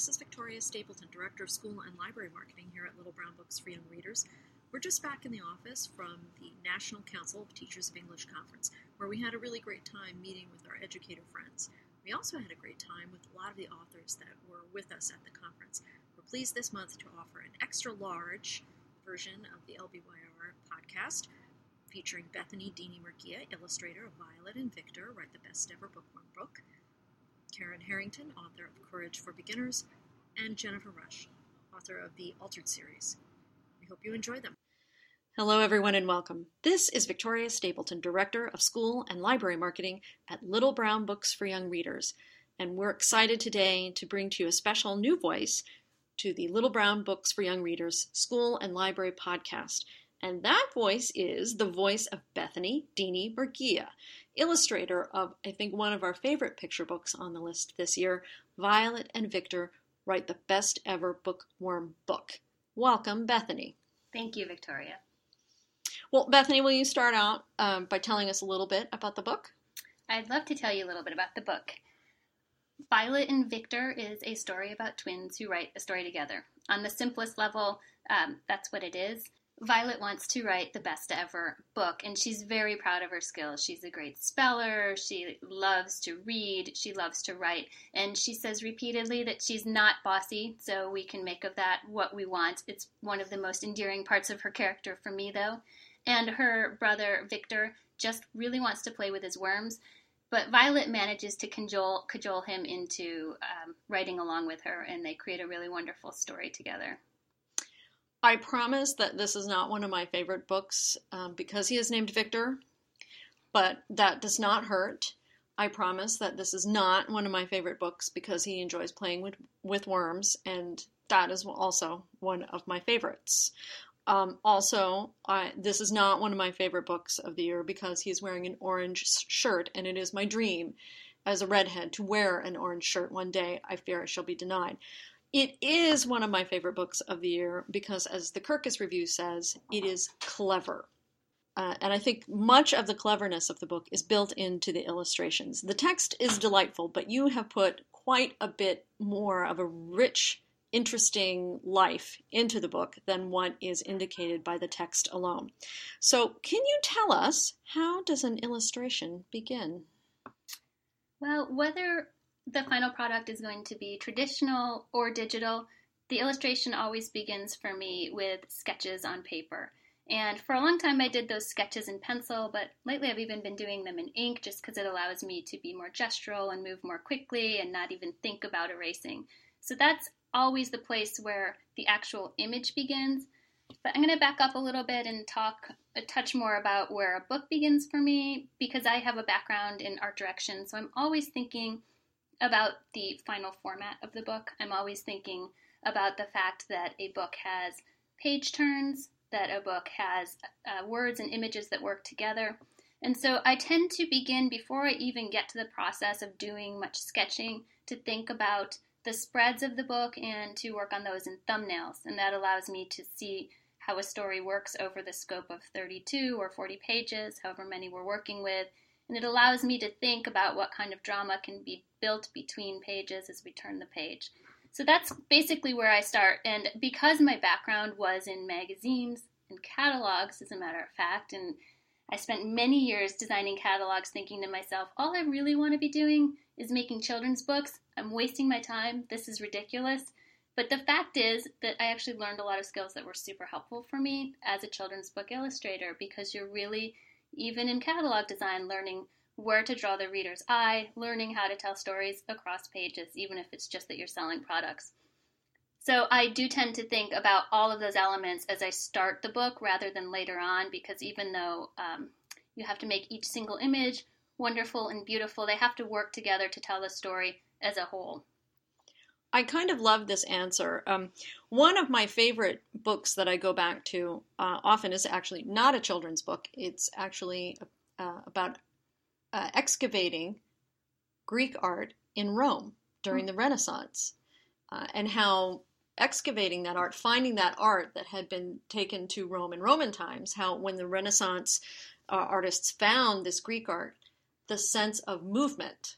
This is Victoria Stapleton, Director of School and Library Marketing here at Little Brown Books for Young Readers. We're just back in the office from the National Council of Teachers of English Conference, where we had a really great time meeting with our educator friends. We also had a great time with a lot of the authors that were with us at the conference. We're pleased this month to offer an extra large version of the LBYR podcast featuring Bethany Deeney Murguia, illustrator of Violet and Victor, write the best ever bookworm book, Karen Harrington, author of Courage for Beginners, and Jennifer Rush, author of the Altered series. We hope you enjoy them. Hello, everyone, and welcome. This is Victoria Stapleton, Director of School and Library Marketing at Little Brown Books for Young Readers, and we're excited today to bring to you a special new voice to the Little Brown Books for Young Readers School and Library podcast. And that voice is the voice of Bethany Deeney Murguia, illustrator of, I think, one of our favorite picture books on the list this year, Violet and Victor Write the Best Ever Bookworm Book. Welcome, Bethany. Thank you, Victoria. Well, Bethany, will you start out um, by telling us a little bit about the book? I'd love to tell you a little bit about the book. Violet and Victor is a story about twins who write a story together. On the simplest level, um, that's what it is. Violet wants to write the best ever book, and she's very proud of her skills. She's a great speller, she loves to read, she loves to write, and she says repeatedly that she's not bossy, so we can make of that what we want. It's one of the most endearing parts of her character for me, though. And her brother, Victor, just really wants to play with his worms, but Violet manages to cajole, cajole him into um, writing along with her, and they create a really wonderful story together. I promise that this is not one of my favorite books um, because he is named Victor, but that does not hurt. I promise that this is not one of my favorite books because he enjoys playing with, with worms, and that is also one of my favorites. Um, also, I, this is not one of my favorite books of the year because he's wearing an orange shirt, and it is my dream as a redhead to wear an orange shirt one day. I fear I shall be denied. It is one of my favorite books of the year because, as the Kirkus review says, it is clever. Uh, and I think much of the cleverness of the book is built into the illustrations. The text is delightful, but you have put quite a bit more of a rich, interesting life into the book than what is indicated by the text alone. So, can you tell us how does an illustration begin? Well, whether the final product is going to be traditional or digital, the illustration always begins for me with sketches on paper. And for a long time, I did those sketches in pencil, but lately I've even been doing them in ink just because it allows me to be more gestural and move more quickly and not even think about erasing. So that's always the place where the actual image begins. But I'm going to back up a little bit and talk a touch more about where a book begins for me because I have a background in art direction. So I'm always thinking about the final format of the book. I'm always thinking about the fact that a book has page turns, that a book has uh, words and images that work together. And so I tend to begin before I even get to the process of doing much sketching to think about the spreads of the book and to work on those in thumbnails. And that allows me to see how a story works over the scope of 32 or 40 pages, however many we're working with, and it allows me to think about what kind of drama can be built between pages as we turn the page. So that's basically where I start. And because my background was in magazines and catalogs, as a matter of fact, and I spent many years designing catalogs thinking to myself, all I really want to be doing is making children's books. I'm wasting my time. This is ridiculous. But the fact is that I actually learned a lot of skills that were super helpful for me as a children's book illustrator because you're really even in catalog design, learning where to draw the reader's eye, learning how to tell stories across pages, even if it's just that you're selling products. So I do tend to think about all of those elements as I start the book rather than later on, because even though um, you have to make each single image wonderful and beautiful, they have to work together to tell the story as a whole. I kind of love this answer. Um, one of my favorite books that I go back to uh, often is actually not a children's book. It's actually uh, about uh, excavating Greek art in Rome during the Renaissance uh, and how excavating that art, finding that art that had been taken to Rome in Roman times, how when the Renaissance uh, artists found this Greek art, the sense of movement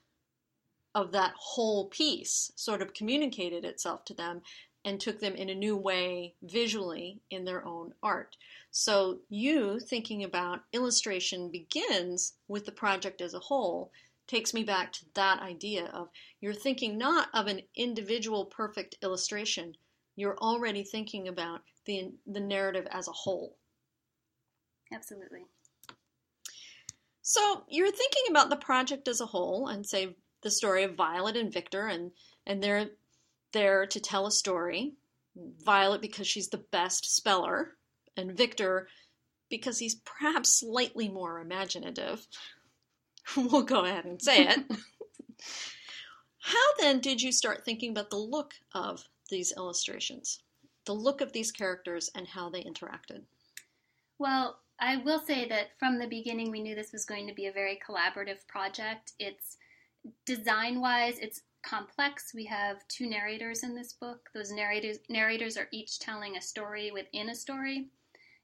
of that whole piece sort of communicated itself to them and took them in a new way visually in their own art. So, you thinking about illustration begins with the project as a whole takes me back to that idea of you're thinking not of an individual perfect illustration, you're already thinking about the, the narrative as a whole. Absolutely. So you're thinking about the project as a whole and say the story of Violet and Victor and and they're there to tell a story. Violet because she's the best speller and Victor because he's perhaps slightly more imaginative. we'll go ahead and say it. How then did you start thinking about the look of these illustrations? The look of these characters and how they interacted? Well, I will say that from the beginning, we knew this was going to be a very collaborative project. It's design wise, it's complex. We have two narrators in this book. Those narrators, narrators are each telling a story within a story.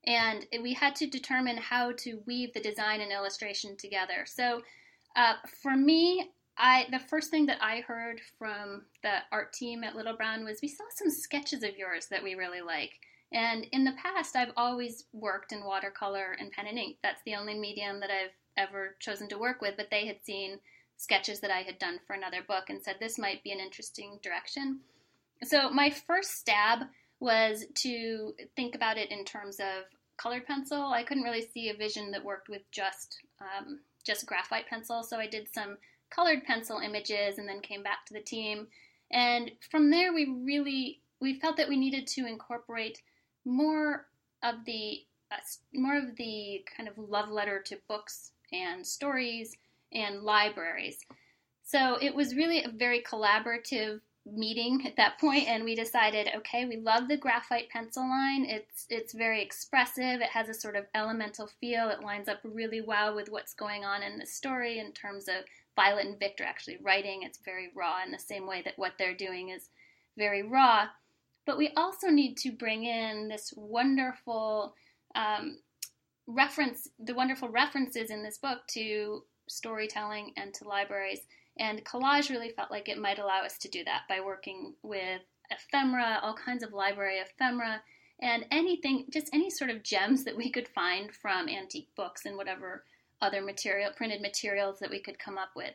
And we had to determine how to weave the design and illustration together. So uh, for me, I the first thing that I heard from the art team at Little Brown was we saw some sketches of yours that we really like. And in the past, I've always worked in watercolor and pen and ink. That's the only medium that I've ever chosen to work with. But they had seen sketches that I had done for another book and said this might be an interesting direction. So my first stab was to think about it in terms of colored pencil. I couldn't really see a vision that worked with just um, just graphite pencil, so I did some colored pencil images and then came back to the team. And from there, we really we felt that we needed to incorporate more of the uh, more of the kind of love letter to books and stories and libraries. So it was really a very collaborative meeting at that point and we decided okay we love the graphite pencil line. It's it's very expressive. It has a sort of elemental feel. It lines up really well with what's going on in the story in terms of violet and victor actually writing. It's very raw in the same way that what they're doing is very raw. But we also need to bring in this wonderful um, reference, the wonderful references in this book to storytelling and to libraries. And collage really felt like it might allow us to do that by working with ephemera, all kinds of library ephemera, and anything, just any sort of gems that we could find from antique books and whatever other material, printed materials that we could come up with.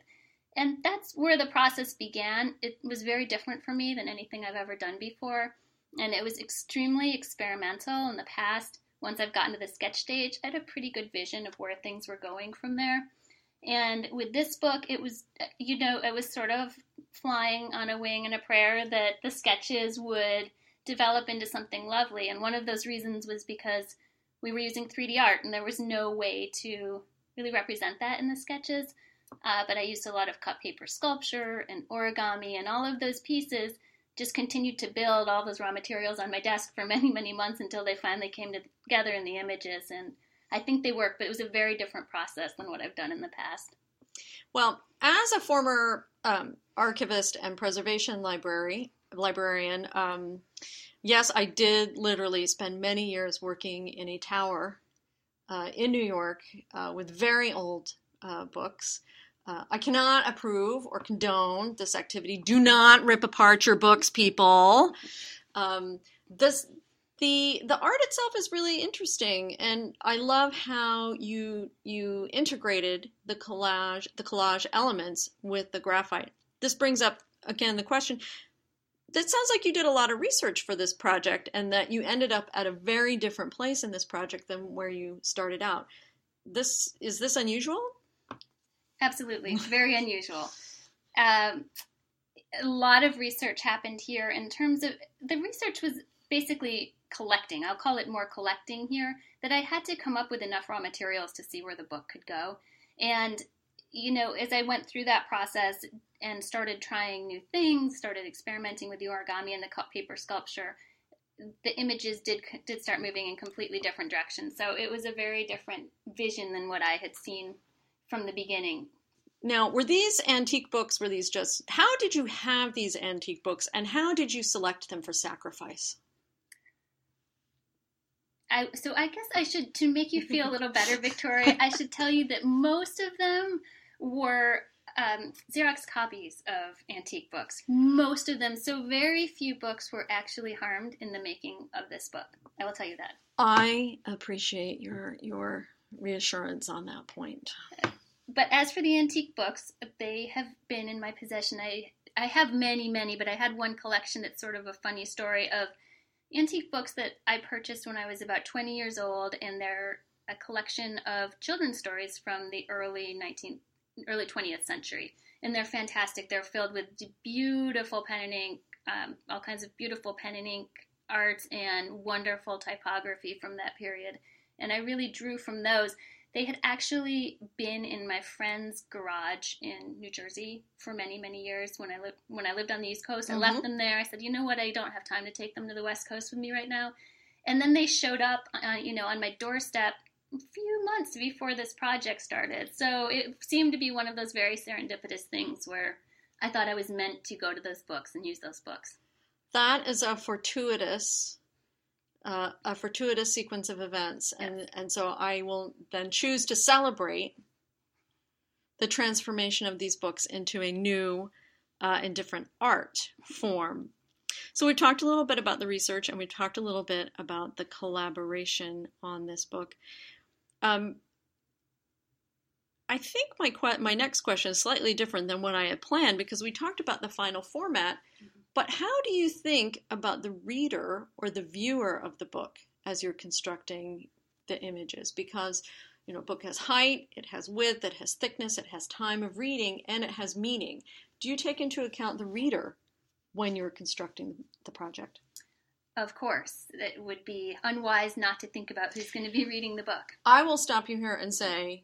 And that's where the process began. It was very different for me than anything I've ever done before and it was extremely experimental in the past. Once I've gotten to the sketch stage, I had a pretty good vision of where things were going from there. And with this book, it was, you know, it was sort of flying on a wing and a prayer that the sketches would develop into something lovely. And one of those reasons was because we were using 3D art and there was no way to really represent that in the sketches. Uh, but I used a lot of cut paper sculpture and origami and all of those pieces just continued to build all those raw materials on my desk for many, many months until they finally came together in the images. And I think they work, but it was a very different process than what I've done in the past. Well, as a former um, archivist and preservation library librarian, um, yes, I did literally spend many years working in a tower uh, in New York uh, with very old uh, books. Uh, I cannot approve or condone this activity. Do not rip apart your books, people. Um, this the the art itself is really interesting, and I love how you you integrated the collage the collage elements with the graphite. This brings up again the question. That sounds like you did a lot of research for this project, and that you ended up at a very different place in this project than where you started out. This is this unusual? Absolutely, very unusual. Um, a lot of research happened here in terms of the research was basically collecting. I'll call it more collecting here. That I had to come up with enough raw materials to see where the book could go, and you know, as I went through that process and started trying new things, started experimenting with the origami and the cut paper sculpture, the images did did start moving in completely different directions. So it was a very different vision than what I had seen from the beginning. Now, were these antique books, were these just, how did you have these antique books and how did you select them for sacrifice? I, so I guess I should, to make you feel a little better, Victoria, I should tell you that most of them were um, Xerox copies of antique books. Most of them, so very few books were actually harmed in the making of this book. I will tell you that. I appreciate your your reassurance on that point. But as for the antique books, they have been in my possession. I I have many, many, but I had one collection that's sort of a funny story of antique books that I purchased when I was about 20 years old, and they're a collection of children's stories from the early 19th, early 20th century, and they're fantastic. They're filled with beautiful pen and ink, um, all kinds of beautiful pen and ink art, and wonderful typography from that period. And I really drew from those. They had actually been in my friend's garage in New Jersey for many, many years when I lived when I lived on the East Coast. I left Mhm. them there. I said, you know what, I don't have time to take them to the West Coast with me right now. And then they showed up, uh, you know, on my doorstep a few months before this project started. So it seemed to be one of those very serendipitous things where I thought I was meant to go to those books and use those books. That is a fortuitous uh, a fortuitous sequence of events, and and so I will then choose to celebrate the transformation of these books into a new uh, and different art form. So we talked a little bit about the research, and we talked a little bit about the collaboration on this book. Um, I think my que- my next question is slightly different than what I had planned because we talked about the final format. But how do you think about the reader or the viewer of the book as you're constructing the images? Because you know, a book has height, it has width, it has thickness, it has time of reading, and it has meaning. Do you take into account the reader when you're constructing the project? Of course, it would be unwise not to think about who's going to be reading the book. I will stop you here and say,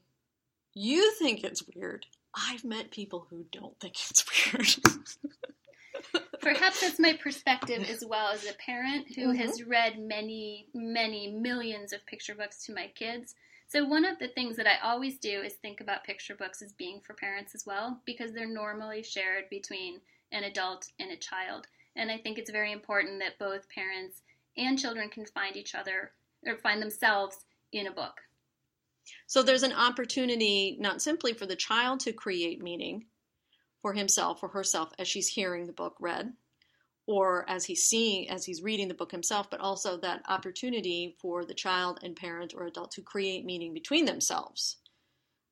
you think it's weird. I've met people who don't think it's weird. Perhaps that's my perspective as well as a parent who Mhm. has read many, many millions of picture books to my kids. So, one of the things that I always do is think about picture books as being for parents as well, because they're normally shared between an adult and a child. And I think it's very important that both parents and children can find each other or find themselves in a book. So there's an opportunity not simply for the child to create meaning for himself or herself as she's hearing the book read or as he's seeing as he's reading the book himself but also that opportunity for the child and parent or adult to create meaning between themselves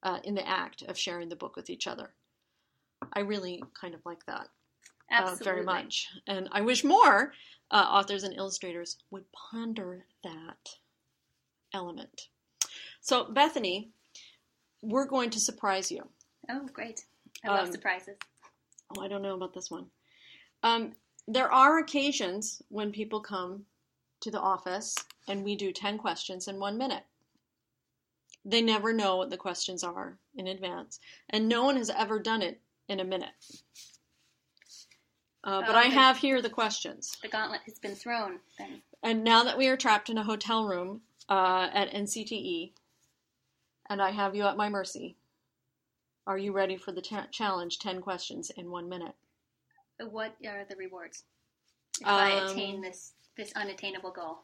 uh, in the act of sharing the book with each other. I really kind of like that uh, very much. And i wish more uh, authors and illustrators would ponder that element. So bethany we're going to surprise you. Oh, great. I love Um, surprises. Oh, I don't know about this one. Um, there are occasions when people come to the office and we do 10 questions in one minute. They never know what the questions are in advance, and no one has ever done it in a minute. Uh, but Oh, I have here the questions. The gauntlet has been thrown then. And now that we are trapped in a hotel room uh, at NCTE, and I have you at my mercy, are you ready for the cha- challenge 10 questions in one minute? What are the rewards if I Um, attain this this unattainable goal?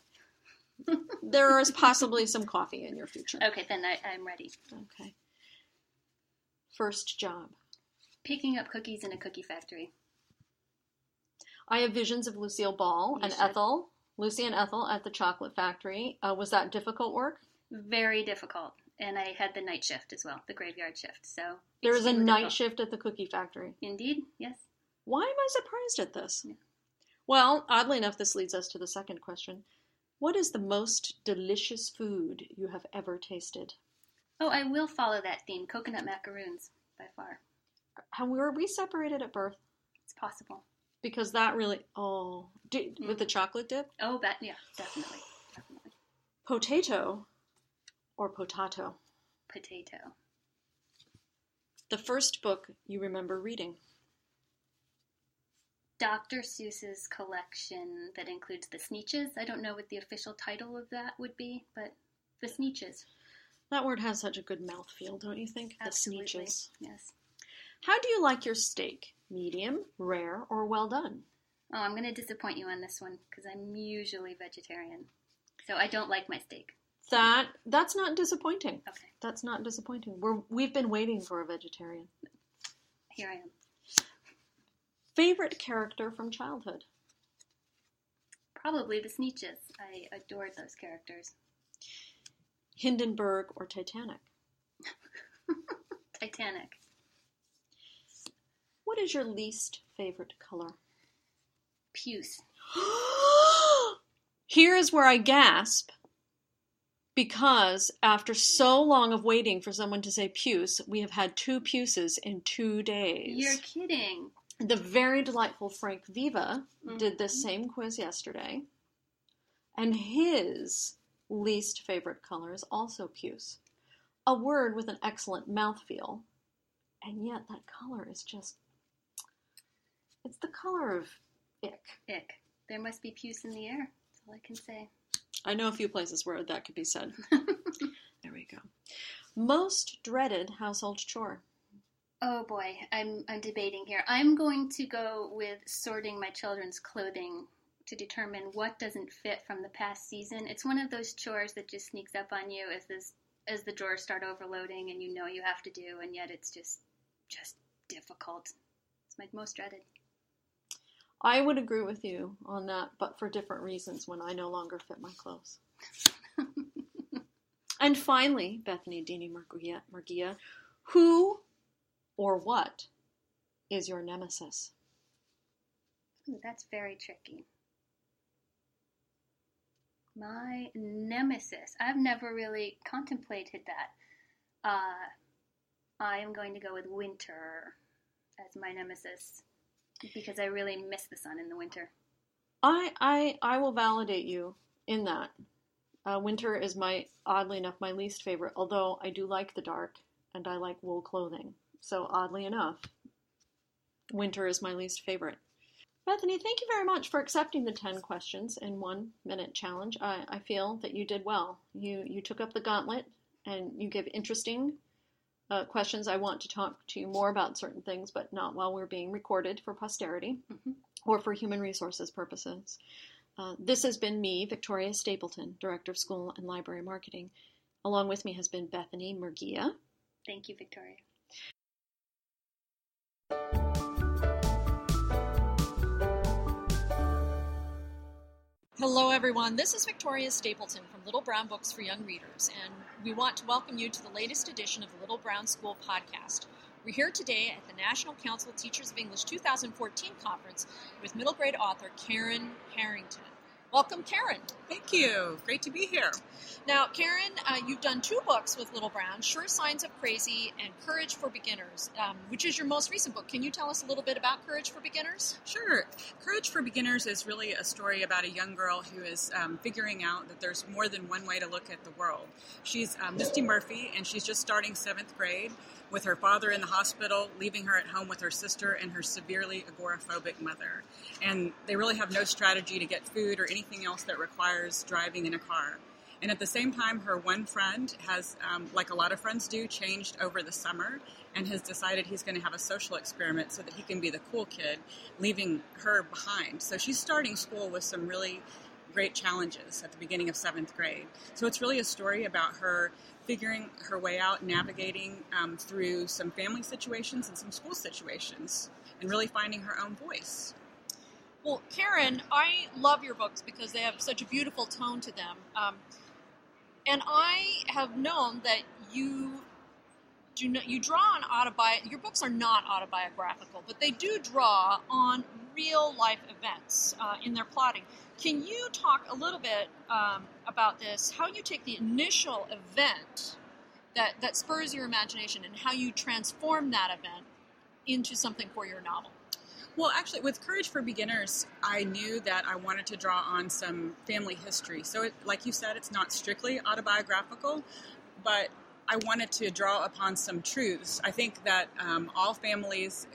There is possibly some coffee in your future. Okay, then I, I'm ready. Okay. First job. Picking up cookies in a cookie factory. I have visions of Lucille Ball You and should. Ethel, Lucy and Ethel at the chocolate factory. Uh, was that difficult work? Very difficult. And I had the night shift as well, the graveyard shift. So There is a night shift at the cookie factory. Indeed, yes. Why am I surprised at this? Yeah. Well, oddly enough, this leads us to the second question. What is the most delicious food you have ever tasted? Oh, I will follow that theme. Coconut macaroons, by far. How were we separated at birth? It's possible. Because that really oh, do, with the chocolate dip, Oh, that, yeah, definitely, definitely. potato, or potato. Potato. The first book you remember reading. Dr. Seuss's collection that includes the Sneetches. I don't know what the official title of that would be, but the Sneetches. That word has such a good mouthfeel, don't you think? Absolutely. The Sneetches. Yes. How do you like your steak? Medium, rare, or well done? Oh, I'm going to disappoint you on this one because I'm usually vegetarian. So I don't like my steak. That that's not disappointing. Okay. That's not disappointing. We're we've been waiting for a vegetarian. here I am. Favorite character from childhood? Probably the Sneetches. I adored those characters. Hindenburg or Titanic? Titanic. What is your least favorite color? Puce. Here is where I gasp because after so long of waiting for someone to say puce, we have had two puces in two days. You're kidding. The very delightful Frank Viva did Mhm. this same quiz yesterday, and his least favorite color is also puce. A word with an excellent mouthfeel, and yet that color is just. It's the color of ick. Ick. There must be puce in the air. That's all I can say. I know a few places where that could be said. There we go. Most dreaded household chore. Oh boy, I'm I'm debating here. I'm going to go with sorting my children's clothing to determine what doesn't fit from the past season. It's one of those chores that just sneaks up on you as this as the drawers start overloading and you know you have to do and yet it's just just difficult. It's my most dreaded. I would agree with you on that, but for different reasons when I no longer fit my clothes. and finally, Bethany Deeney Murguia, who or what is your nemesis? Ooh, that's very tricky. My nemesis. I've never really contemplated that. Uh, I am going to go with winter as my nemesis because I really miss the sun in the winter. I I I will validate you in that. Uh, winter is my oddly enough my least favorite, although I do like the dark and I like wool clothing. So oddly enough, winter is my least favorite. Bethany, thank you very much for accepting the ten questions in one minute challenge. I, I feel that you did well. You you took up the gauntlet and you give interesting uh, questions. I want to talk to you more about certain things, but not while we're being recorded for posterity Mhm. or for human resources purposes. Uh, this has been me, Victoria Stapleton, Director of School and Library Marketing. Along with me has been Bethany Murguia. Thank you, Victoria. Hello, everyone. This is Victoria Stapleton from Little Brown Books for Young Readers, and we want to welcome you to the latest edition of the Little Brown School podcast. We're here today at the National Council of Teachers of English 2014 conference with middle grade author Karen Harrington. Welcome, Karen. Thank you. Great to be here. Now, Karen, uh, you've done two books with Little Brown Sure Signs of Crazy and Courage for Beginners, um, which is your most recent book. Can you tell us a little bit about Courage for Beginners? Sure. Courage for Beginners is really a story about a young girl who is um, figuring out that there's more than one way to look at the world. She's uh, Misty Murphy, and she's just starting seventh grade with her father in the hospital, leaving her at home with her sister and her severely agoraphobic mother. And they really have no strategy to get food or anything else that requires driving in a car. And at the same time, her one friend has, um, like a lot of friends do, changed over the summer and has decided he's going to have a social experiment so that he can be the cool kid, leaving her behind. So she's starting school with some really great challenges at the beginning of seventh grade. So it's really a story about her figuring her way out, navigating um, through some family situations and some school situations, and really finding her own voice. Well, Karen, I love your books because they have such a beautiful tone to them. Um, and I have known that you do not, you draw on autobi your books are not autobiographical, but they do draw on real life events uh, in their plotting. Can you talk a little bit um, about this? How you take the initial event that that spurs your imagination and how you transform that event into something for your novel? Well, actually, with Courage for Beginners, I knew that I wanted to draw on some family history. So, it, like you said, it's not strictly autobiographical, but I wanted to draw upon some truths. I think that um, all families,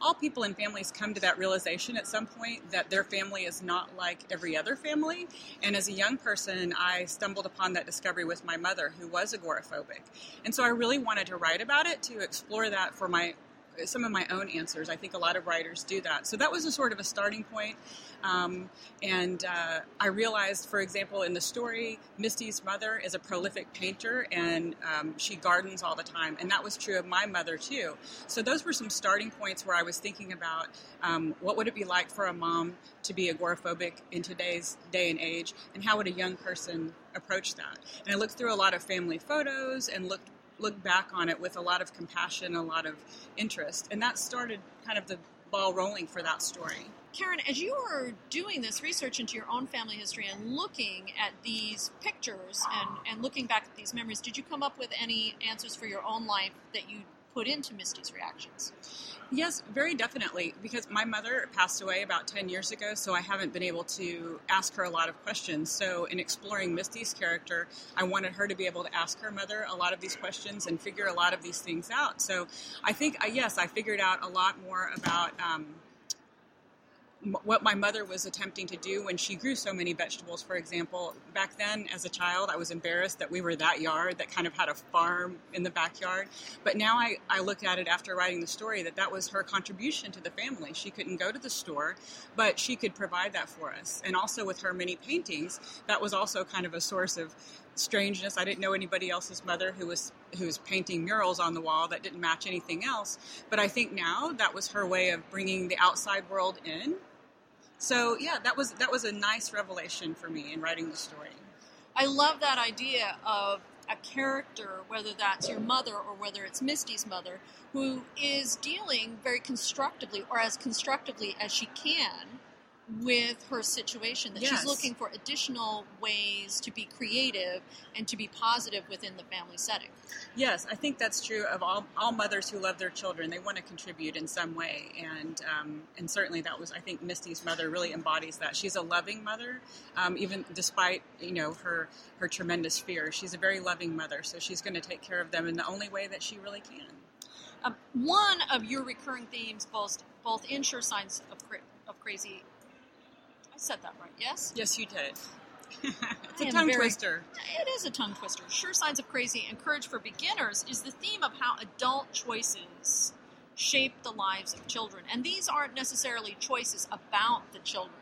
all people and families come to that realization at some point that their family is not like every other family. And as a young person, I stumbled upon that discovery with my mother, who was agoraphobic. And so I really wanted to write about it to explore that for my some of my own answers. I think a lot of writers do that. So that was a sort of a starting point. Um, and uh, I realized, for example, in the story, Misty's mother is a prolific painter and um, she gardens all the time. And that was true of my mother, too. So those were some starting points where I was thinking about um, what would it be like for a mom to be agoraphobic in today's day and age, and how would a young person approach that? And I looked through a lot of family photos and looked look back on it with a lot of compassion, a lot of interest, and that started kind of the ball rolling for that story. Karen, as you were doing this research into your own family history and looking at these pictures and, and looking back at these memories, did you come up with any answers for your own life that you put into Misty's reactions? Yes, very definitely. Because my mother passed away about 10 years ago, so I haven't been able to ask her a lot of questions. So, in exploring Misty's character, I wanted her to be able to ask her mother a lot of these questions and figure a lot of these things out. So, I think, uh, yes, I figured out a lot more about. Um, what my mother was attempting to do when she grew so many vegetables, for example. Back then, as a child, I was embarrassed that we were that yard that kind of had a farm in the backyard. But now I, I look at it after writing the story that that was her contribution to the family. She couldn't go to the store, but she could provide that for us. And also with her many paintings, that was also kind of a source of strangeness. I didn't know anybody else's mother who was who was painting murals on the wall that didn't match anything else. But I think now that was her way of bringing the outside world in so yeah, that was that was a nice revelation for me in writing the story. I love that idea of a character, whether that's your mother or whether it's Misty's mother, who is dealing very constructively or as constructively as she can with her situation that yes. she's looking for additional ways to be creative and to be positive within the family setting. Yes i think that's true of all, all mothers who love their children. They want to contribute in some way and um, and certainly that was i think misty's mother really embodies that. She's a loving mother um, even despite you know her her tremendous fear. She's a very loving mother so she's going to take care of them in the only way that she really can. Um, one of your recurring themes both both in sure signs of, of crazy I said that right, yes? Yes, you did. it's a tongue very, twister. It is a tongue twister. Sure Signs of Crazy and Courage for Beginners is the theme of how adult choices shape the lives of children. And these aren't necessarily choices about the children.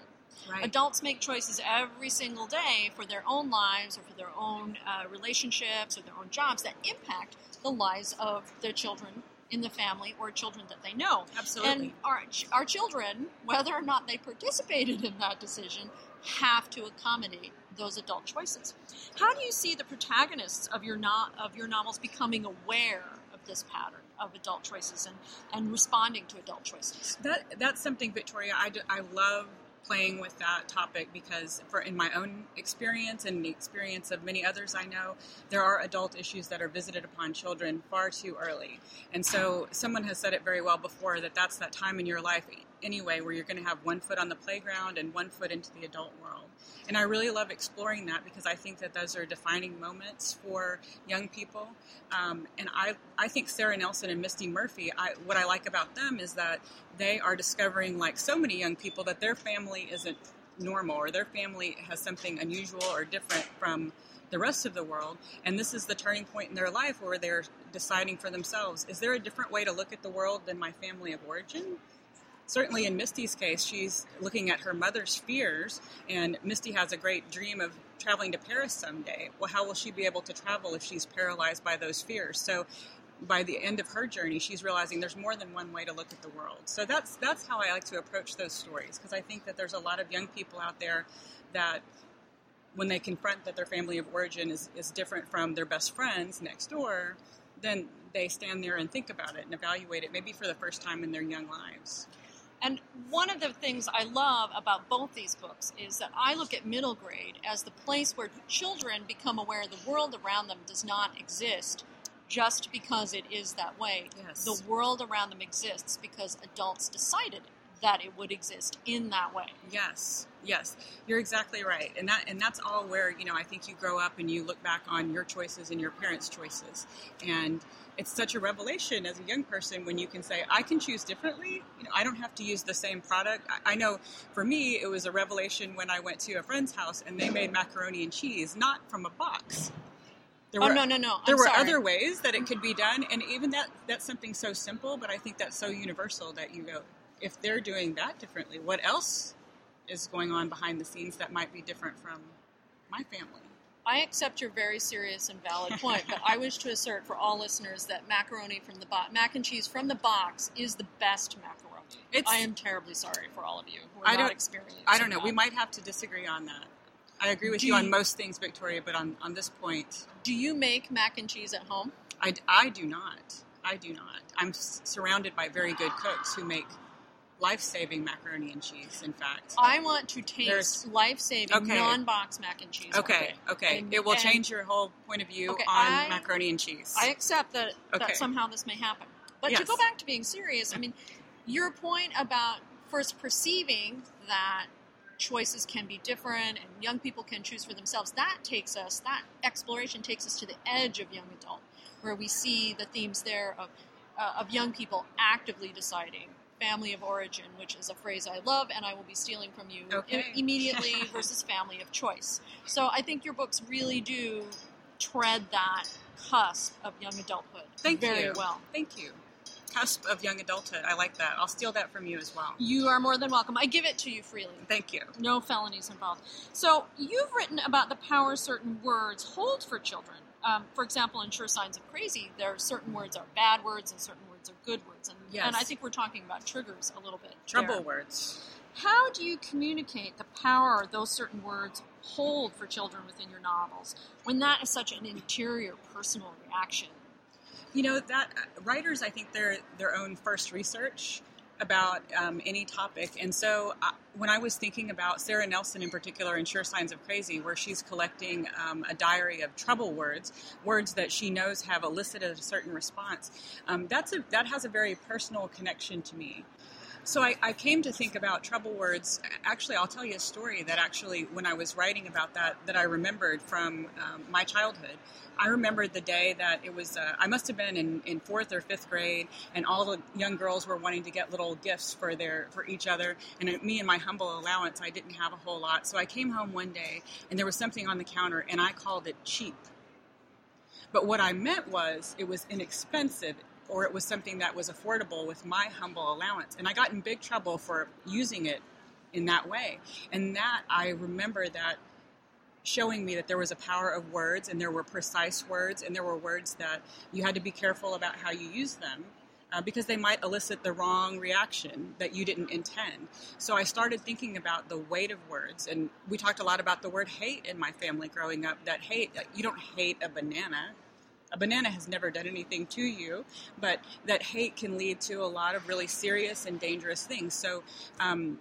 Right. Adults make choices every single day for their own lives or for their own uh, relationships or their own jobs that impact the lives of their children in the family or children that they know. Absolutely. And our, our children, whether or not they participated in that decision, have to accommodate those adult choices. How do you see the protagonists of your no- of your novels becoming aware of this pattern of adult choices and, and responding to adult choices? That that's something, Victoria. I, do, I love playing with that topic because for in my own experience and the experience of many others I know, there are adult issues that are visited upon children far too early. And so someone has said it very well before that that's that time in your life anyway where you're going to have one foot on the playground and one foot into the adult world. And I really love exploring that because I think that those are defining moments for young people. Um, and I, I think Sarah Nelson and Misty Murphy, I, what I like about them is that they are discovering, like so many young people, that their family isn't normal or their family has something unusual or different from the rest of the world. And this is the turning point in their life where they're deciding for themselves is there a different way to look at the world than my family of origin? Certainly in Misty's case, she's looking at her mother's fears, and Misty has a great dream of traveling to Paris someday. Well, how will she be able to travel if she's paralyzed by those fears? So, by the end of her journey, she's realizing there's more than one way to look at the world. So that's that's how I like to approach those stories because I think that there's a lot of young people out there that when they confront that their family of origin is, is different from their best friends next door, then they stand there and think about it and evaluate it maybe for the first time in their young lives. And one of the things I love about both these books is that I look at middle grade as the place where children become aware the world around them does not exist just because it is that way. Yes. The world around them exists because adults decided that it would exist in that way. Yes. Yes. You're exactly right. And that and that's all where, you know, I think you grow up and you look back on your choices and your parents' choices. And it's such a revelation as a young person when you can say, I can choose differently. You know, I don't have to use the same product. I, I know for me, it was a revelation when I went to a friend's house and they made macaroni and cheese, not from a box. There oh were, no, no, no. There I'm were sorry. other ways that it could be done, and even that that's something so simple, but I think that's so universal that you go, if they're doing that differently, what else is going on behind the scenes that might be different from my family? I accept your very serious and valid point, but I wish to assert for all listeners that macaroni from the box, mac and cheese from the box, is the best macaroni. It's- I am terribly sorry for all of you who are I not don't- experienced. I don't know. that. We might have to disagree on that. I agree with Do you on most things, Victoria, but on, on this point, Do you make mac and cheese at home? I, I do not. I do not. I'm s- surrounded by very good cooks who make life-saving macaroni and cheese. In fact, I want to taste There's- life-saving Okay. non-box mac and cheese. okay, okay, And- it will and change your whole point of view Okay, on I- macaroni and cheese. I accept that, Okay. that somehow this may happen. But to go back to being serious, I mean, your point about first perceiving that choices can be different and young people can choose for themselves, that takes us, that exploration takes us to the edge of young adult, where we see the themes there of, uh, of young people actively deciding family of origin, which is a phrase I love and I will be stealing from you i- Okay. immediately, versus family of choice. So I think your books really do tread that cusp of young adulthood Thank very you. well. Thank you. Cusp of young adulthood. I like that. I'll steal that from you as well. You are more than welcome. I give it to you freely. Thank you. No felonies involved. So you've written about the power certain words hold for children. Um, for example, in Sure Signs of Crazy, there are certain words are bad words and certain words are good words, and, Yes. and I think we're talking about triggers a little bit. Trouble there. words. How do you communicate the power those certain words hold for children within your novels when that is such an interior, personal reaction? You know that uh, writers, I think they're their own first research about um, any topic, and so uh, when I was thinking about Sarah Nelson in particular in Sure Signs of Crazy, where she's collecting um, a diary of trouble words, words that she knows have elicited a certain response, um, that's a that has a very personal connection to me. So I, I came to think about trouble words. Actually, I'll tell you a story that actually, when I was writing about that, that I remembered from um, my childhood. I remembered the day that it was. Uh, I must have been in, in fourth or fifth grade, and all the young girls were wanting to get little gifts for their for each other. And me and my humble allowance, I didn't have a whole lot. So I came home one day, and there was something on the counter, and I called it cheap. But what I meant was it was inexpensive or it was something that was affordable with my humble allowance. And I got in big trouble for using it in that way. And that I remember that showing me that there was a power of words and there were precise words and there were words that you had to be careful about how you use them. Uh, because they might elicit the wrong reaction that you didn't intend. So I started thinking about the weight of words, and we talked a lot about the word hate in my family growing up. That hate, you don't hate a banana, a banana has never done anything to you, but that hate can lead to a lot of really serious and dangerous things. So, um,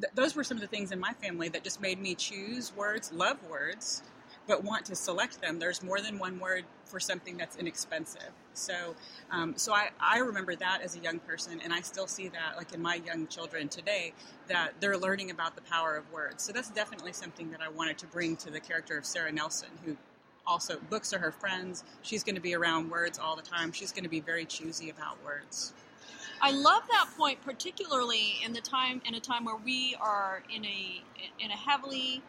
th- those were some of the things in my family that just made me choose words, love words, but want to select them. There's more than one word for something that's inexpensive. So, um, so I, I remember that as a young person, and I still see that, like in my young children today, that they're learning about the power of words. So that's definitely something that I wanted to bring to the character of Sarah Nelson, who also books are her friends. She's going to be around words all the time. She's going to be very choosy about words. I love that point, particularly in the time in a time where we are in a in a heavily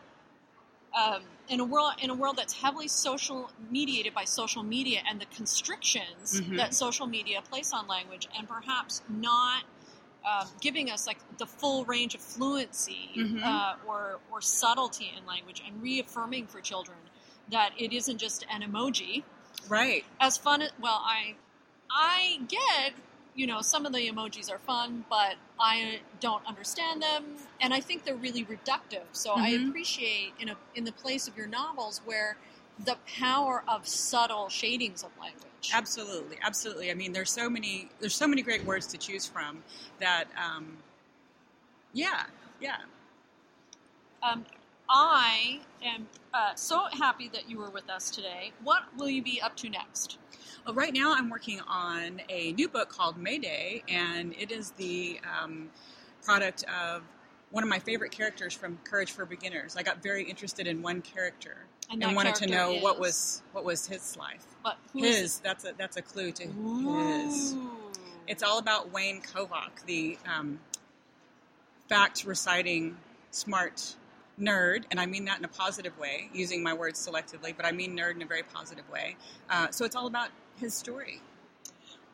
um, in a world in a world that's heavily social mediated by social media and the constrictions Mhm. that social media place on language, and perhaps not um, giving us like the full range of fluency Mhm. uh, or or subtlety in language, and reaffirming for children that it isn't just an emoji Right. as fun as well i i get you know some of the emojis are fun but i don't understand them and i think they're really reductive so i Mhm. appreciate in a in the place of your novels where the power of subtle shadings of language Absolutely, absolutely. I mean, there's so many there's so many great words to choose from that. Um, yeah, yeah. um, i am uh, so happy that you were with us today what will you be up to next Well, right now I'm working on a new book called Mayday, and it is the um, product of one of my favorite characters from Courage for Beginners. I got very interested in one character And and, wanted to character know what is? was what was his life. is His that's a that's a clue to it? his. Ooh. It's all about Wayne Kovac, the um, fact reciting, smart nerd, and I mean that in a positive way, using my words selectively, but I mean nerd in a very positive way. Uh, so it's all about his story.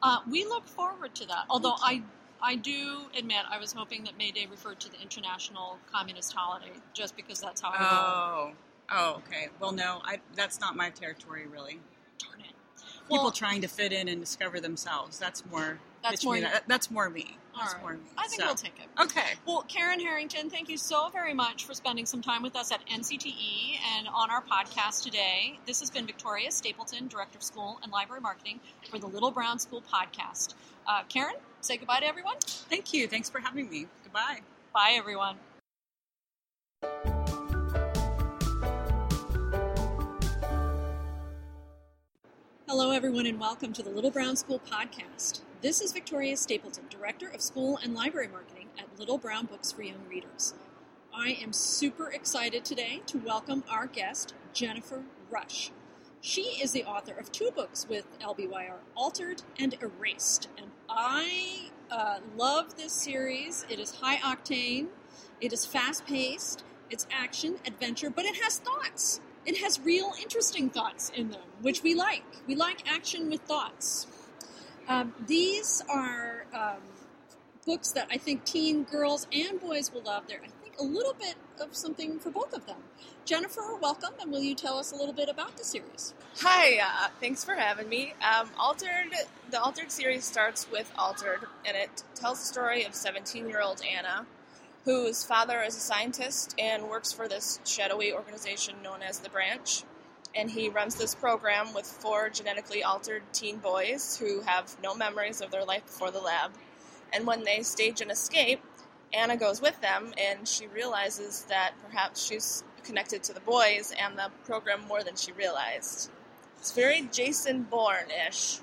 Uh, we look forward to that. Although I, I do admit I was hoping that May Day referred to the International Communist Holiday, just because that's how I. Oh, oh, okay. Well, no, I, that's not my territory, really. Darn. People Well, trying to fit in and discover themselves. That's more. That's more me that- that's more me. That's right. more me. I think So- we'll take it. Okay. Well, Karen Harrington, thank you so very much for spending some time with us at NCTE and on our podcast today. This has been Victoria Stapleton, Director of School and Library Marketing for the Little Brown School podcast. Uh, Karen, say goodbye to everyone. Thank you. Thanks for having me. Goodbye. Bye, everyone. Hello, everyone, and welcome to the Little Brown School podcast. This is Victoria Stapleton, Director of School and Library Marketing at Little Brown Books for Young Readers. I am super excited today to welcome our guest, Jennifer Rush. She is the author of two books with LBYR Altered and Erased. And I uh, love this series. It is high octane, it is fast paced, it's action, adventure, but it has thoughts. It has real interesting thoughts in them, which we like. We like action with thoughts. Um, these are um, books that I think teen girls and boys will love. They're, I think, a little bit of something for both of them. Jennifer, welcome, and will you tell us a little bit about the series? Hi, uh, thanks for having me. Um, Altered, the Altered series starts with Altered, and it tells the story of 17-year-old Anna, whose father is a scientist and works for this shadowy organization known as the Branch. And he runs this program with four genetically altered teen boys who have no memories of their life before the lab. And when they stage an escape, Anna goes with them, and she realizes that perhaps she's connected to the boys and the program more than she realized. It's very Jason Bourne ish.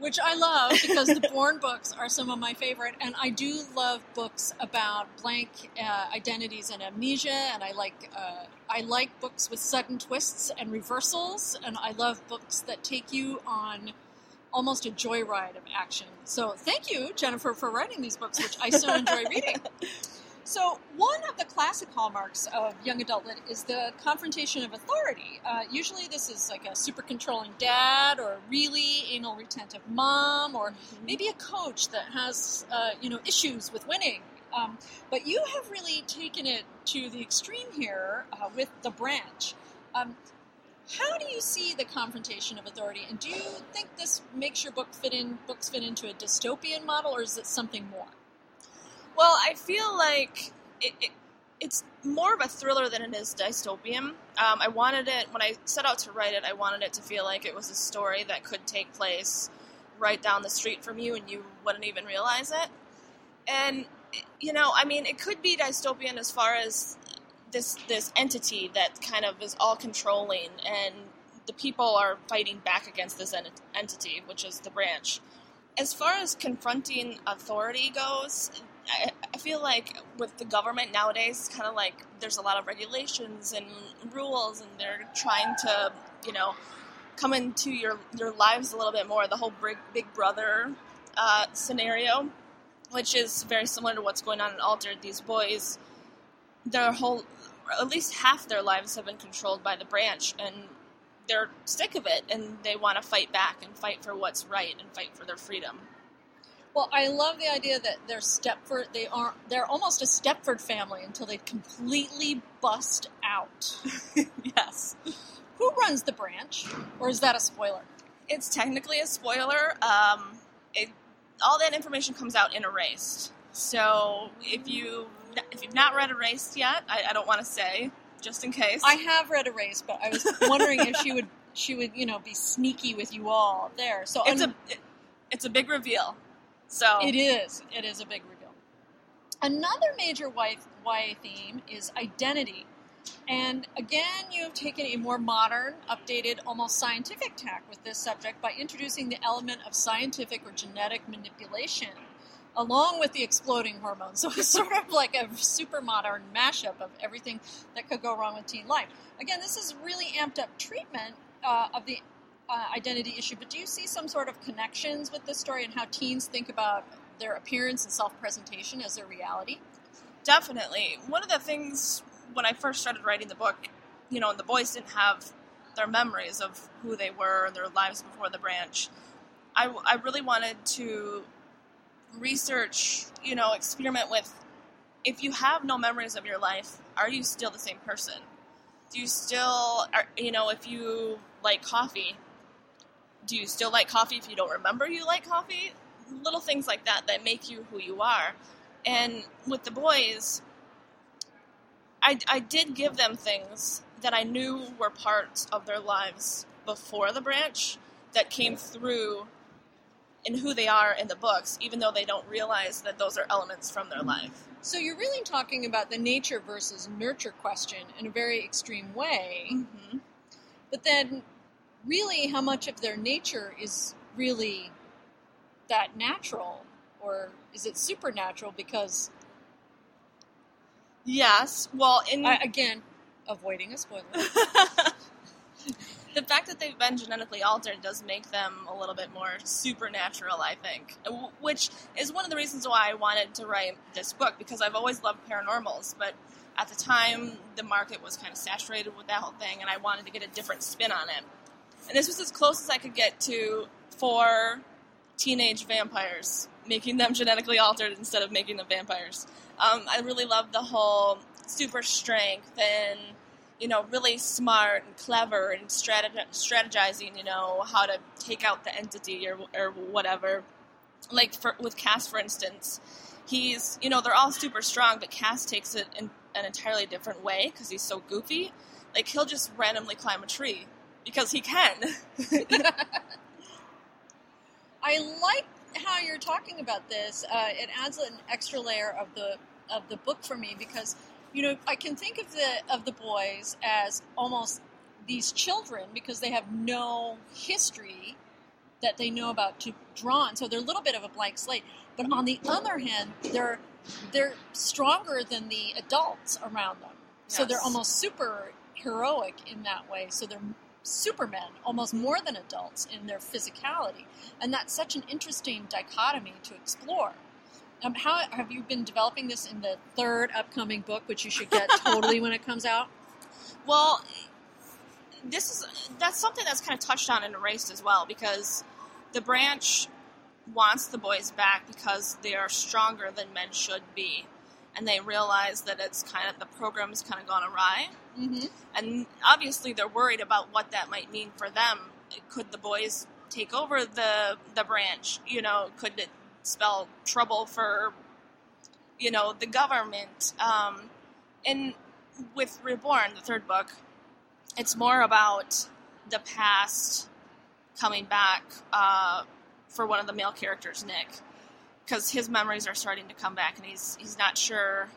Which I love because the Bourne books are some of my favorite, and I do love books about blank uh, identities and amnesia, and I like uh, I like books with sudden twists and reversals, and I love books that take you on almost a joyride of action. So thank you, Jennifer, for writing these books, which I so enjoy reading. So, one of the classic hallmarks of young adult lit is the confrontation of authority. Uh, usually, this is like a super controlling dad, or a really anal retentive mom, or maybe a coach that has uh, you know issues with winning. Um, but you have really taken it to the extreme here uh, with the branch. Um, how do you see the confrontation of authority, and do you think this makes your book fit in books fit into a dystopian model, or is it something more? Well, I feel like it, it, it's more of a thriller than it is dystopian. Um, I wanted it, when I set out to write it, I wanted it to feel like it was a story that could take place right down the street from you and you wouldn't even realize it. And, you know, I mean, it could be dystopian as far as this, this entity that kind of is all controlling and the people are fighting back against this ent- entity, which is the branch. As far as confronting authority goes, I, feel like with the government nowadays, kind of like there's a lot of regulations and rules, and they're trying to, you know, come into your your lives a little bit more. The whole Big Big Brother uh, scenario, which is very similar to what's going on in Altered. These boys, their whole, at least half their lives have been controlled by the branch, and they're sick of it, and they want to fight back and fight for what's right and fight for their freedom. Well, I love the idea that they're Stepford. They are they're almost a Stepford family until they completely bust out. yes. Who runs the branch, or is that a spoiler? It's technically a spoiler. Um, it, all that information comes out in Erased. So if you if you've not read Erased yet, I, I don't want to say just in case. I have read Erased, but I was wondering if she would she would you know be sneaky with you all there. So it's un- a it, it's a big reveal. So It is. It is a big reveal. Another major YA theme is identity. And again, you have taken a more modern, updated, almost scientific tack with this subject by introducing the element of scientific or genetic manipulation along with the exploding hormones. So it's sort of like a super modern mashup of everything that could go wrong with teen life. Again, this is really amped up treatment uh, of the uh, identity issue, but do you see some sort of connections with this story and how teens think about their appearance and self presentation as their reality? definitely one of the things when I first started writing the book, you know, and the boys didn't have their memories of who they were and their lives before the branch. I, I really wanted to research, you know, experiment with if you have no memories of your life, are you still the same person? Do you still, are, you know, if you like coffee, do you still like coffee if you don't remember you like coffee? Little things like that that make you who you are. And with the boys, I, I did give them things that I knew were parts of their lives before the branch that came through in who they are in the books, even though they don't realize that those are elements from their life. So you're really talking about the nature versus nurture question in a very extreme way. Mm-hmm. But then, really, how much of their nature is really that natural, or is it supernatural? Because Yes. Well, in I, again, avoiding a spoiler. the fact that they've been genetically altered does make them a little bit more supernatural, I think. Which is one of the reasons why I wanted to write this book because I've always loved paranormals, but at the time the market was kind of saturated with that whole thing, and I wanted to get a different spin on it. And this was as close as I could get to four teenage vampires, making them genetically altered instead of making them vampires. Um, I really loved the whole super strength and you know, really smart and clever and strateg- strategizing, you know, how to take out the entity or, or whatever. Like for, with Cass, for instance, he's, you know, they're all super strong, but Cass takes it in an entirely different way because he's so goofy. Like he'll just randomly climb a tree because he can. I like how you're talking about this. Uh, it adds an extra layer of the of the book for me because you know I can think of the of the boys as almost these children because they have no history that they know about to draw on, so they're a little bit of a blank slate. But on the other hand, they're they're stronger than the adults around them, so they're almost super heroic in that way. So they're supermen, almost more than adults in their physicality, and that's such an interesting dichotomy to explore. Um, how have you been developing this in the third upcoming book, which you should get totally when it comes out? Well, this is that's something that's kind of touched on and erased as well because the branch wants the boys back because they are stronger than men should be, and they realize that it's kind of the program's kind of gone awry, Mm-hmm. and obviously they're worried about what that might mean for them. Could the boys take over the the branch? You know, could it spell trouble for you know the government? Um, and with Reborn, the third book, it's more about the past coming back uh, for one of the male characters, Nick, because his memories are starting to come back, and he's he's not sure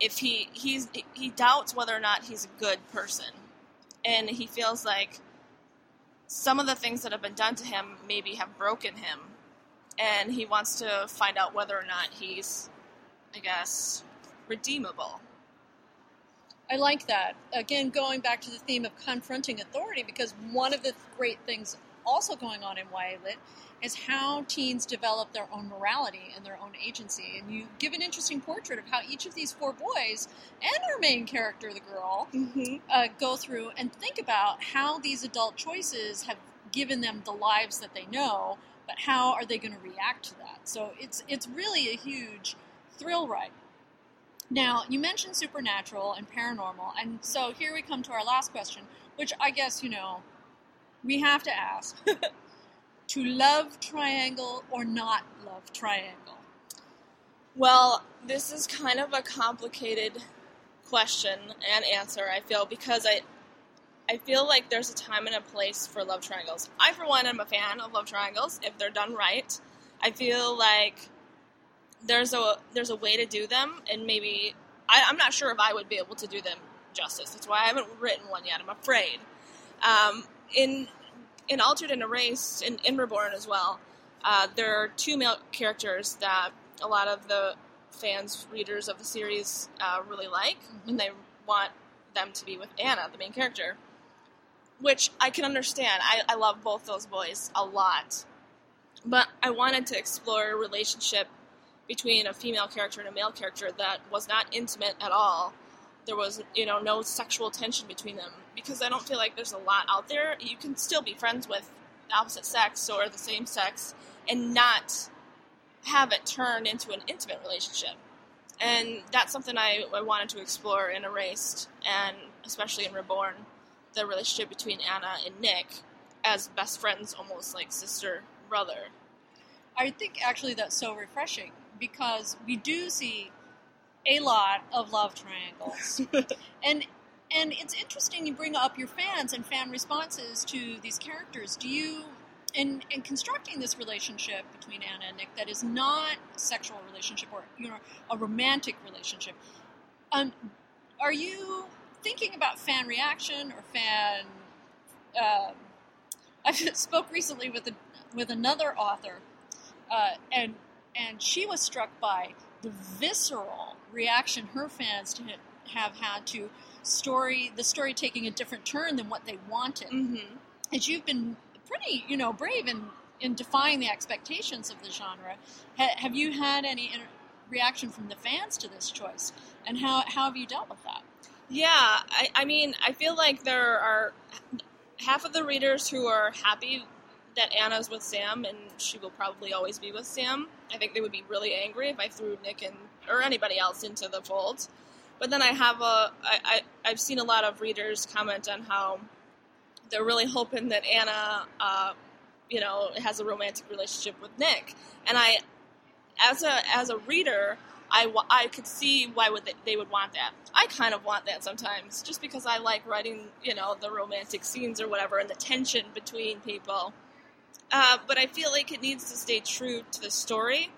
if he he's he doubts whether or not he's a good person, and he feels like some of the things that have been done to him maybe have broken him, and he wants to find out whether or not he's, I guess, redeemable. I like that. Again, going back to the theme of confronting authority, because one of the great things also going on in YA Lit is how teens develop their own morality and their own agency. And you give an interesting portrait of how each of these four boys and our main character, the girl, Mm-hmm. uh, go through and think about how these adult choices have given them the lives that they know, but how are they going to react to that? So it's it's really a huge thrill ride. Now, you mentioned supernatural and paranormal, and so here we come to our last question, which I guess, you know, we have to ask. to love triangle or not love triangle? Well, this is kind of a complicated question and answer, I feel, because I I feel like there's a time and a place for love triangles. I for one am a fan of love triangles if they're done right. I feel like there's a there's a way to do them and maybe I, I'm not sure if I would be able to do them justice. That's why I haven't written one yet. I'm afraid. Um, in in Altered and Erased, in, in Reborn as well, uh, there are two male characters that a lot of the fans, readers of the series uh, really like, and they want them to be with Anna, the main character. Which I can understand. I, I love both those boys a lot. But I wanted to explore a relationship between a female character and a male character that was not intimate at all, there was you know no sexual tension between them because I don't feel like there's a lot out there. You can still be friends with the opposite sex or the same sex and not have it turn into an intimate relationship. And that's something I, I wanted to explore in Erased and especially in Reborn, the relationship between Anna and Nick as best friends, almost like sister brother. I think actually that's so refreshing because we do see a lot of love triangles, and and it's interesting you bring up your fans and fan responses to these characters. Do you in in constructing this relationship between Anna and Nick that is not a sexual relationship or you know a romantic relationship? Um, are you thinking about fan reaction or fan? Uh, I spoke recently with a, with another author, uh, and and she was struck by the visceral reaction her fans to have had to story the story taking a different turn than what they wanted. Mm-hmm. And you've been pretty, you know, brave in in defying the expectations of the genre. Ha- have you had any inter- reaction from the fans to this choice, and how how have you dealt with that? Yeah, I, I mean, I feel like there are half of the readers who are happy that Anna's with Sam, and she will probably always be with Sam. I think they would be really angry if I threw Nick and or anybody else into the fold. But then I have a I, I I've seen a lot of readers comment on how they're really hoping that Anna, uh, you know, has a romantic relationship with Nick, and I, as a as a reader, I, I could see why would they, they would want that. I kind of want that sometimes, just because I like writing, you know, the romantic scenes or whatever, and the tension between people. Uh, but I feel like it needs to stay true to the story,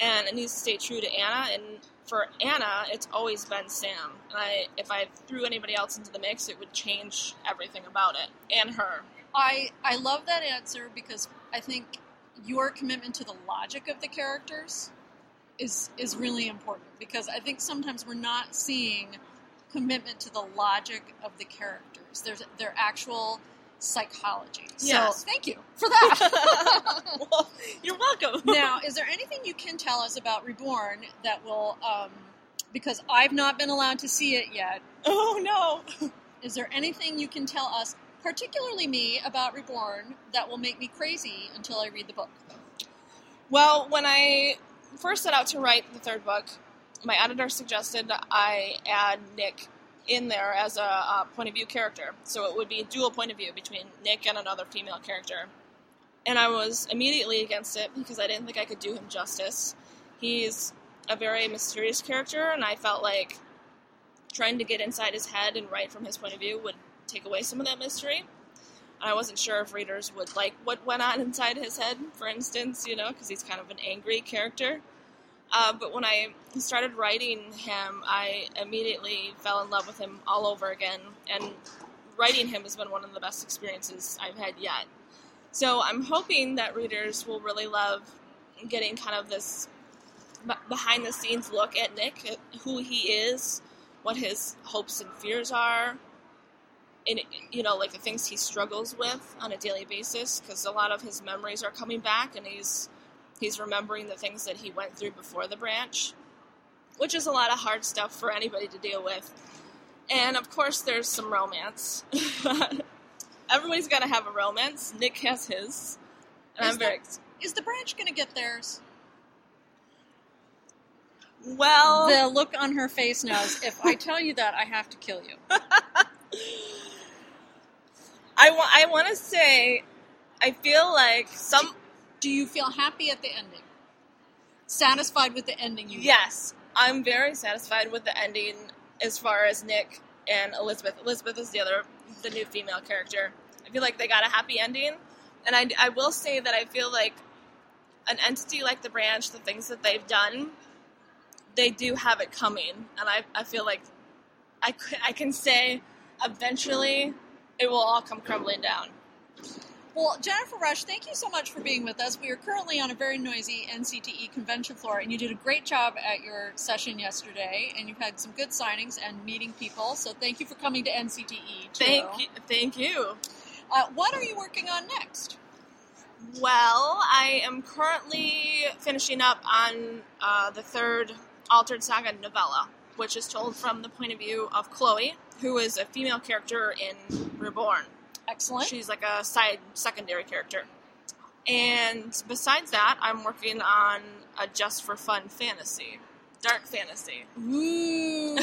and it needs to stay true to Anna. And for Anna, it's always been Sam. And I, if I threw anybody else into the mix, it would change everything about it and her. I I love that answer because I think your commitment to the logic of the characters is is really important because I think sometimes we're not seeing commitment to the logic of the characters. There's their actual psychology. Yes. So thank you for that. well, you're welcome. now, is there anything you can tell us about Reborn that will, um, because I've not been allowed to see it yet. Oh no. Is there anything you can tell us, particularly me, about Reborn that will make me crazy until I read the book? Well, when I first set out to write the third book, my editor suggested I add Nick in there as a, a, point of view character. So it would be a dual point of view between Nick and another female character. And I was immediately against it because I didn't think I could do him justice. He's a very mysterious character, and I felt like trying to get inside his head and write from his point of view would take away some of that mystery. I wasn't sure if readers would like what went on inside his head, for instance, you know, because he's kind of an angry character. Uh, but when I started writing him, I immediately fell in love with him all over again. And writing him has been one of the best experiences I've had yet. So I'm hoping that readers will really love getting kind of this behind the scenes look at Nick, at who he is, what his hopes and fears are, and you know, like the things he struggles with on a daily basis. Because a lot of his memories are coming back, and he's He's remembering the things that he went through before the branch, which is a lot of hard stuff for anybody to deal with. And of course, there's some romance. Everybody's got to have a romance. Nick has his, and is I'm very. The, is the branch going to get theirs? Well, the look on her face knows if I tell you that, I have to kill you. I, wa- I want to say, I feel like some do you feel happy at the ending? Satisfied with the ending you Yes. I'm very satisfied with the ending as far as Nick and Elizabeth. Elizabeth is the other the new female character. I feel like they got a happy ending. And I, I will say that I feel like an entity like the branch, the things that they've done, they do have it coming. And I, I feel like I, I can say eventually it will all come crumbling down. Well, Jennifer Rush, thank you so much for being with us. We are currently on a very noisy NCTE convention floor, and you did a great job at your session yesterday, and you've had some good signings and meeting people. So thank you for coming to NCTE. Too. Thank you. Thank you. Uh, what are you working on next? Well, I am currently finishing up on uh, the third Altered Saga novella. which is told from the point of view of Chloe, who is a female character in Reborn. Excellent. She's like a side secondary character. And besides that, I'm working on a just for fun fantasy, dark fantasy. Ooh,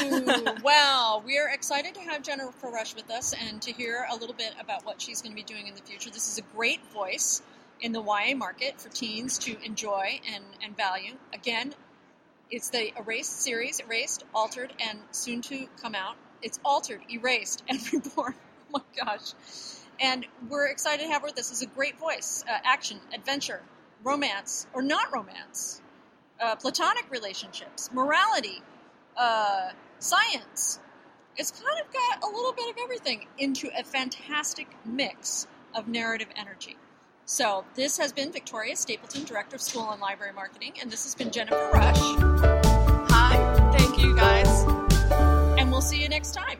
well, we are excited to have Jennifer Rush with us and to hear a little bit about what she's going to be doing in the future. This is a great voice in the YA market for teens to enjoy and, and value. Again, it's the Erased series, Erased, Altered, and soon to come out. It's Altered, Erased, and Reborn. Oh my gosh. And we're excited to have her with us. This is a great voice. Uh, action, adventure, romance, or not romance, uh, platonic relationships, morality, uh, science. It's kind of got a little bit of everything into a fantastic mix of narrative energy. So, this has been Victoria Stapleton, Director of School and Library Marketing, and this has been Jennifer Rush. Hi, thank you guys. And we'll see you next time.